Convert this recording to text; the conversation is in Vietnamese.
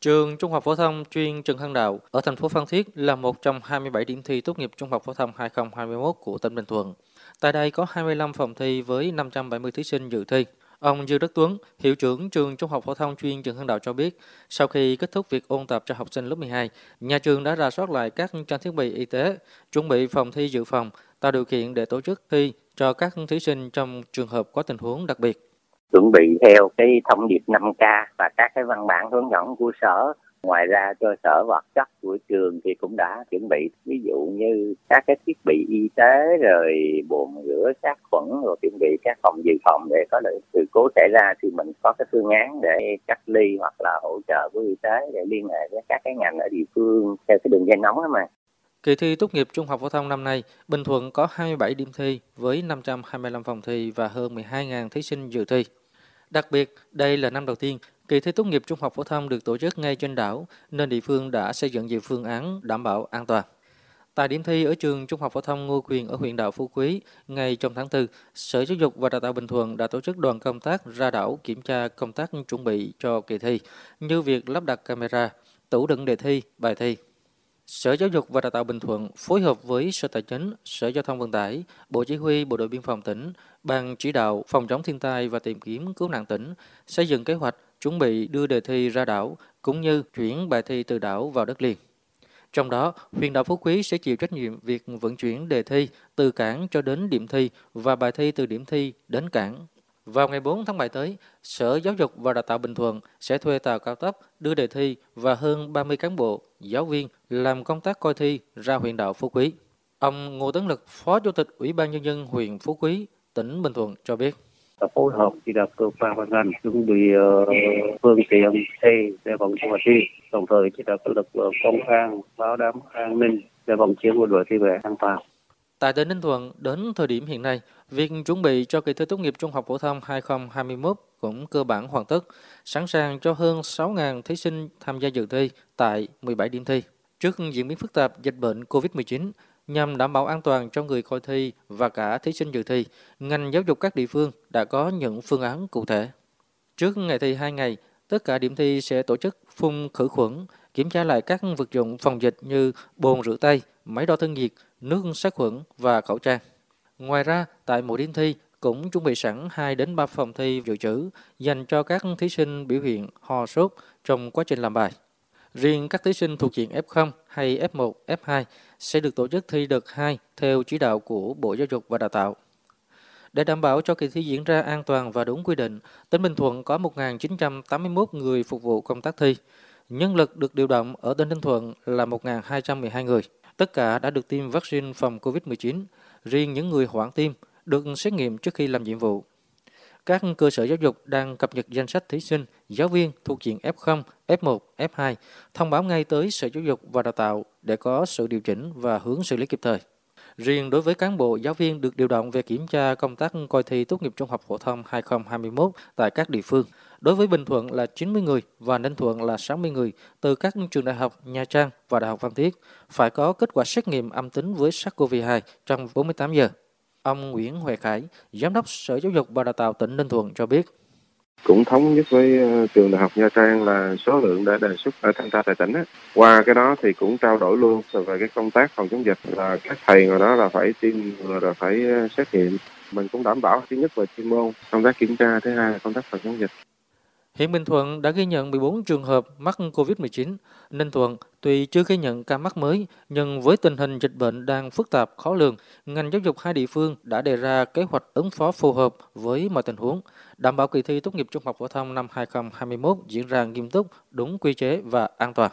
Trường Trung học phổ thông chuyên Trần Hưng Đạo ở thành phố Phan Thiết là một trong 27 điểm thi tốt nghiệp Trung học phổ thông 2021 của tỉnh Bình Thuận. Tại đây có 25 phòng thi với 570 thí sinh dự thi. Ông Dư Đức Tuấn, hiệu trưởng trường Trung học phổ thông chuyên Trần Hưng Đạo cho biết, sau khi kết thúc việc ôn tập cho học sinh lớp 12, nhà trường đã rà soát lại các trang thiết bị y tế, chuẩn bị phòng thi dự phòng, tạo điều kiện để tổ chức thi cho các thí sinh trong trường hợp có tình huống đặc biệt chuẩn bị theo cái thông điệp 5K và các cái văn bản hướng dẫn của sở. Ngoài ra, cơ sở vật chất của trường thì cũng đã chuẩn bị, ví dụ như các cái thiết bị y tế, rồi bồn rửa sát khuẩn, rồi chuẩn bị các phòng dự phòng để có được sự cố xảy ra thì mình có cái phương án để cách ly hoặc là hỗ trợ của y tế để liên hệ với các cái ngành ở địa phương theo cái đường dây nóng đó mà. Kỳ thi tốt nghiệp trung học phổ thông năm nay, Bình Thuận có 27 điểm thi với 525 phòng thi và hơn 12.000 thí sinh dự thi. Đặc biệt, đây là năm đầu tiên kỳ thi tốt nghiệp trung học phổ thông được tổ chức ngay trên đảo, nên địa phương đã xây dựng nhiều phương án đảm bảo an toàn. Tại điểm thi ở trường Trung học phổ thông Ngô Quyền ở huyện đảo Phú Quý, ngay trong tháng 4, Sở Giáo dục và Đào tạo Bình Thuận đã tổ chức đoàn công tác ra đảo kiểm tra công tác chuẩn bị cho kỳ thi, như việc lắp đặt camera, tủ đựng đề thi, bài thi. Sở Giáo dục và Đào tạo Bình Thuận phối hợp với Sở Tài chính, Sở Giao thông Vận tải, Bộ Chỉ huy Bộ đội Biên phòng tỉnh, Ban chỉ đạo phòng chống thiên tai và tìm kiếm cứu nạn tỉnh xây dựng kế hoạch chuẩn bị đưa đề thi ra đảo cũng như chuyển bài thi từ đảo vào đất liền. Trong đó, huyện đảo Phú Quý sẽ chịu trách nhiệm việc vận chuyển đề thi từ cảng cho đến điểm thi và bài thi từ điểm thi đến cảng vào ngày 4 tháng 7 tới, Sở Giáo dục và Đào tạo Bình Thuận sẽ thuê tàu cao tốc đưa đề thi và hơn 30 cán bộ, giáo viên làm công tác coi thi ra huyện đảo Phú Quý. Ông Ngô Tấn Lực, Phó Chủ tịch Ủy ban Nhân dân huyện Phú Quý, tỉnh Bình Thuận cho biết phối hợp chỉ đạo cơ quan ban ngành chuẩn bị uh, phương tiện thi để vận chuyển thi đồng thời chỉ đạo các lực lượng công an bảo đảm an ninh để vận chuyển của đội thi về an toàn Tại tỉnh Ninh Thuận, đến thời điểm hiện nay, việc chuẩn bị cho kỳ thi tốt nghiệp trung học phổ thông 2021 cũng cơ bản hoàn tất, sẵn sàng cho hơn 6.000 thí sinh tham gia dự thi tại 17 điểm thi. Trước diễn biến phức tạp dịch bệnh COVID-19, nhằm đảm bảo an toàn cho người coi thi và cả thí sinh dự thi, ngành giáo dục các địa phương đã có những phương án cụ thể. Trước ngày thi 2 ngày, tất cả điểm thi sẽ tổ chức phun khử khuẩn, kiểm tra lại các vật dụng phòng dịch như bồn rửa tay, máy đo thân nhiệt, nước sát khuẩn và khẩu trang. Ngoài ra, tại mỗi điểm thi cũng chuẩn bị sẵn 2 đến 3 phòng thi dự trữ dành cho các thí sinh biểu hiện ho sốt trong quá trình làm bài. Riêng các thí sinh thuộc diện F0 hay F1, F2 sẽ được tổ chức thi đợt 2 theo chỉ đạo của Bộ Giáo dục và Đào tạo. Để đảm bảo cho kỳ thi diễn ra an toàn và đúng quy định, tỉnh Bình Thuận có 1.981 người phục vụ công tác thi. Nhân lực được điều động ở tỉnh Ninh Thuận là 1.212 người. Tất cả đã được tiêm vaccine phòng COVID-19, riêng những người hoãn tiêm được xét nghiệm trước khi làm nhiệm vụ. Các cơ sở giáo dục đang cập nhật danh sách thí sinh, giáo viên thuộc diện F0, F1, F2, thông báo ngay tới Sở Giáo dục và Đào tạo để có sự điều chỉnh và hướng xử lý kịp thời. Riêng đối với cán bộ giáo viên được điều động về kiểm tra công tác coi thi tốt nghiệp trung học phổ thông 2021 tại các địa phương. Đối với Bình Thuận là 90 người và Ninh Thuận là 60 người từ các trường đại học Nha Trang và Đại học Phan Thiết phải có kết quả xét nghiệm âm tính với SARS-CoV-2 trong 48 giờ. Ông Nguyễn Huệ Khải, Giám đốc Sở Giáo dục và Đào tạo tỉnh Ninh Thuận cho biết cũng thống nhất với ờ, trường đại học Nha Trang là số lượng đã đề xuất ở thanh tra tại tỉnh qua cái đó thì cũng trao đổi luôn về cái công tác phòng chống dịch là các thầy người đó là phải tiêm rồi phải ờ, xét nghiệm. Mình cũng đảm bảo thứ nhất về chuyên môn, công tác kiểm tra, thứ hai là công tác phòng chống dịch. Hiện Bình Thuận đã ghi nhận 14 trường hợp mắc COVID-19. Ninh Thuận tuy chưa ghi nhận ca mắc mới, nhưng với tình hình dịch bệnh đang phức tạp, khó lường, ngành giáo dục hai địa phương đã đề ra kế hoạch ứng phó phù hợp với mọi tình huống, đảm bảo kỳ thi tốt nghiệp trung học phổ thông năm 2021 diễn ra nghiêm túc, đúng quy chế và an toàn.